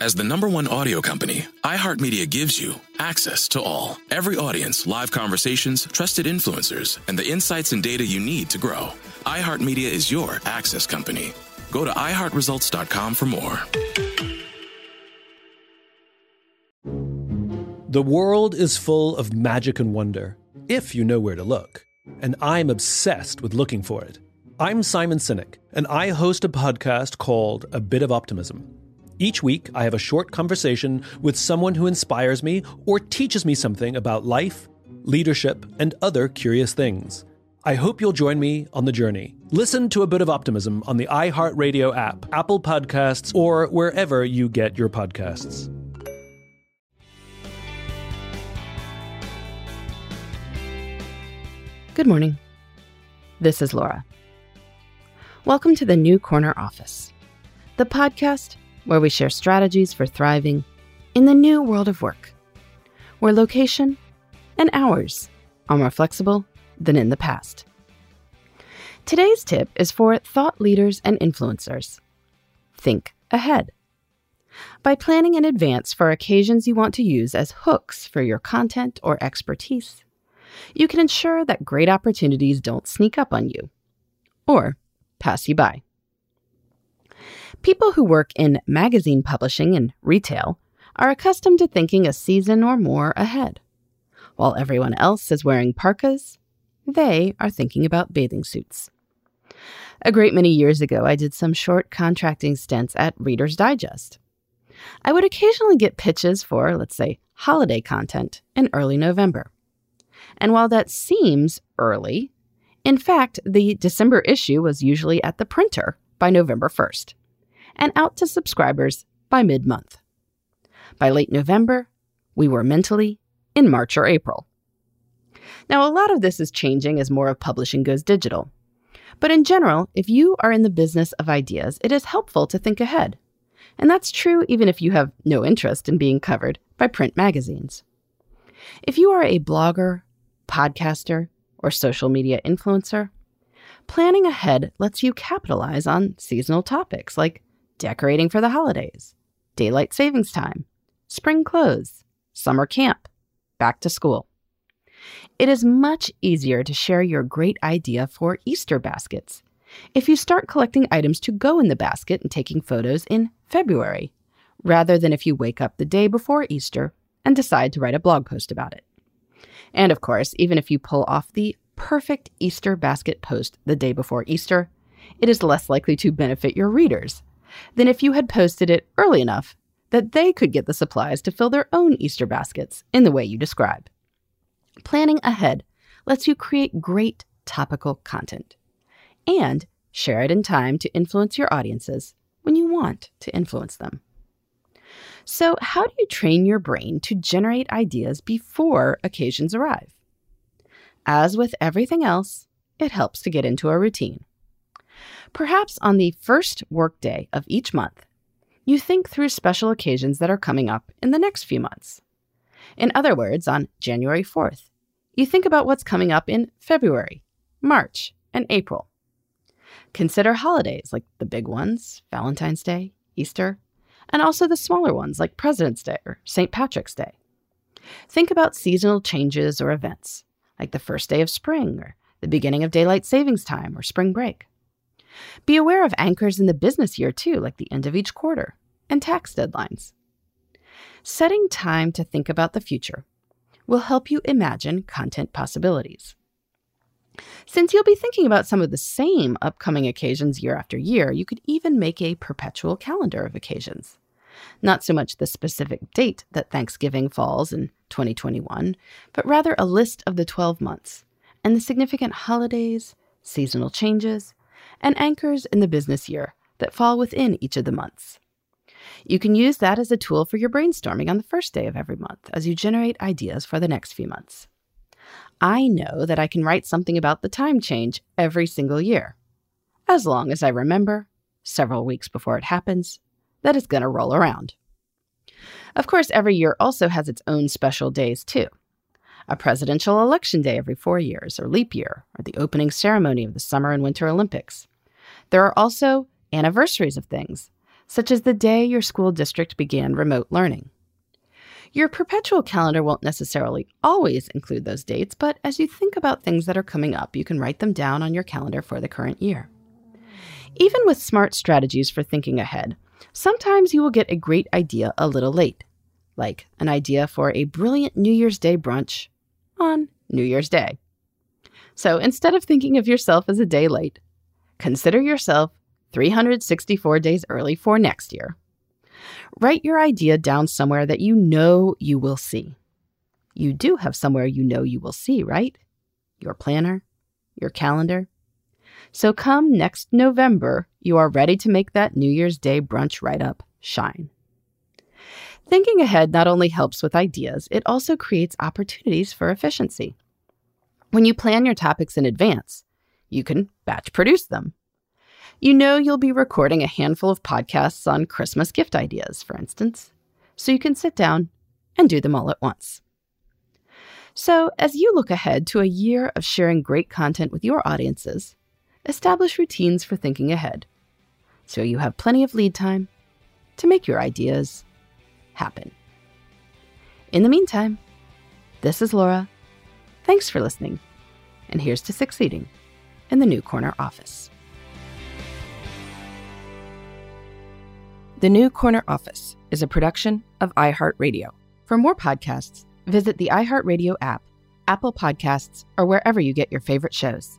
As the number one audio company, iHeartMedia gives you access to all. Every audience, live conversations, trusted influencers, and the insights and data you need to grow. iHeartMedia is your access company. Go to iHeartResults.com for more. The world is full of magic and wonder, if you know where to look. And I'm obsessed with looking for it. I'm Simon Sinek, and I host a podcast called A Bit of Optimism. Each week, I have a short conversation with someone who inspires me or teaches me something about life, leadership, and other curious things. I hope you'll join me on the journey. Listen to A Bit of Optimism on the iHeartRadio app, Apple Podcasts, or wherever you get your podcasts. Good morning. This is Laura. Welcome to the New Corner Office, the podcast where we share strategies for thriving in the new world of work, where location and hours are more flexible than in the past. Today's tip is for thought leaders and influencers. Think ahead. By planning in advance for occasions you want to use as hooks for your content or expertise, you can ensure that great opportunities don't sneak up on you or pass you by. People who work in magazine publishing and retail are accustomed to thinking a season or more ahead. While everyone else is wearing parkas, they are thinking about bathing suits. A great many years ago, I did some short contracting stints at Reader's Digest. I would occasionally get pitches for, let's say, holiday content in early November. And while that seems early, in fact, the December issue was usually at the printer by November 1st and out to subscribers by mid month. By late November, we were mentally in March or April. Now, a lot of this is changing as more of publishing goes digital. But in general, if you are in the business of ideas, it is helpful to think ahead. And that's true even if you have no interest in being covered by print magazines. If you are a blogger, podcaster, or social media influencer, planning ahead lets you capitalize on seasonal topics like decorating for the holidays, daylight savings time, spring clothes, summer camp, back to school. It is much easier to share your great idea for Easter baskets if you start collecting items to go in the basket and taking photos in February, rather than if you wake up the day before Easter and decide to write a blog post about it. And of course, even if you pull off the perfect Easter basket post the day before Easter, it is less likely to benefit your readers than if you had posted it early enough that they could get the supplies to fill their own Easter baskets in the way you describe. Planning ahead lets you create great topical content and share it in time to influence your audiences when you want to influence them. So, how do you train your brain to generate ideas before occasions arrive? As with everything else, it helps to get into a routine. Perhaps on the first workday of each month, you think through special occasions that are coming up in the next few months. In other words, on January 4th, you think about what's coming up in February, March, and April. Consider holidays like the big ones, Valentine's Day, Easter, and also the smaller ones like President's Day or St. Patrick's Day. Think about seasonal changes or events, like the first day of spring or the beginning of daylight savings time or spring break. Be aware of anchors in the business year, too, like the end of each quarter and tax deadlines. Setting time to think about the future will help you imagine content possibilities. Since you'll be thinking about some of the same upcoming occasions year after year, you could even make a perpetual calendar of occasions. Not so much the specific date that Thanksgiving falls in 2021, but rather a list of the 12 months and the significant holidays, seasonal changes, and anchors in the business year that fall within each of the months. You can use that as a tool for your brainstorming on the first day of every month as you generate ideas for the next few months. I know that I can write something about the time change every single year, as long as I remember, several weeks before it happens, that it's going to roll around. Of course, every year also has its own special days, too. A presidential election day every four years, or leap year, or the opening ceremony of the Summer and Winter Olympics. There are also anniversaries of things, such as the day your school district began remote learning. Your perpetual calendar won't necessarily always include those dates, but as you think about things that are coming up, you can write them down on your calendar for the current year. Even with smart strategies for thinking ahead, sometimes you will get a great idea a little late, like an idea for a brilliant New Year's Day brunch on New Year's Day. So instead of thinking of yourself as a day late, consider yourself 364 days early for next year. Write your idea down somewhere that you know you will see. You do have somewhere you know you will see, right? Your planner, your calendar. So come next November, you are ready to make that New Year's Day brunch write up shine. Thinking ahead not only helps with ideas, it also creates opportunities for efficiency. When you plan your topics in advance, you can batch produce them. You know you'll be recording a handful of podcasts on Christmas gift ideas, for instance, so you can sit down and do them all at once. So, as you look ahead to a year of sharing great content with your audiences, establish routines for thinking ahead so you have plenty of lead time to make your ideas happen. In the meantime, this is Laura. Thanks for listening, and here's to succeeding in the New Corner office. The New Corner Office is a production of iHeartRadio. For more podcasts, visit the iHeartRadio app, Apple Podcasts, or wherever you get your favorite shows.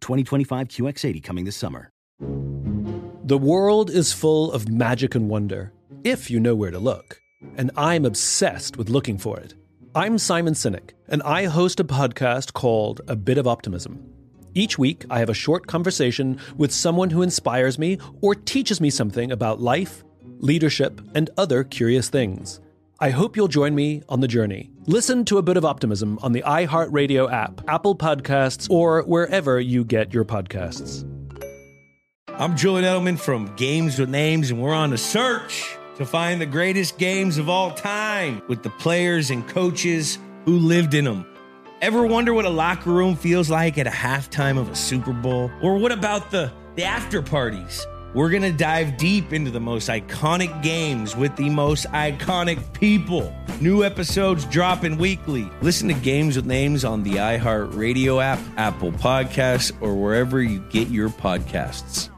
2025 QX80 coming this summer. The world is full of magic and wonder, if you know where to look. And I'm obsessed with looking for it. I'm Simon Sinek, and I host a podcast called A Bit of Optimism. Each week, I have a short conversation with someone who inspires me or teaches me something about life, leadership, and other curious things. I hope you'll join me on the journey. Listen to A Bit of Optimism on the iHeartRadio app, Apple Podcasts, or wherever you get your podcasts. I'm Julian Edelman from Games with Names, and we're on a search to find the greatest games of all time with the players and coaches who lived in them. Ever wonder what a locker room feels like at a halftime of a Super Bowl? Or what about the, the after parties? We're going to dive deep into the most iconic games with the most iconic people. New episodes dropping weekly. Listen to Games with Names on the iHeartRadio app, Apple Podcasts, or wherever you get your podcasts.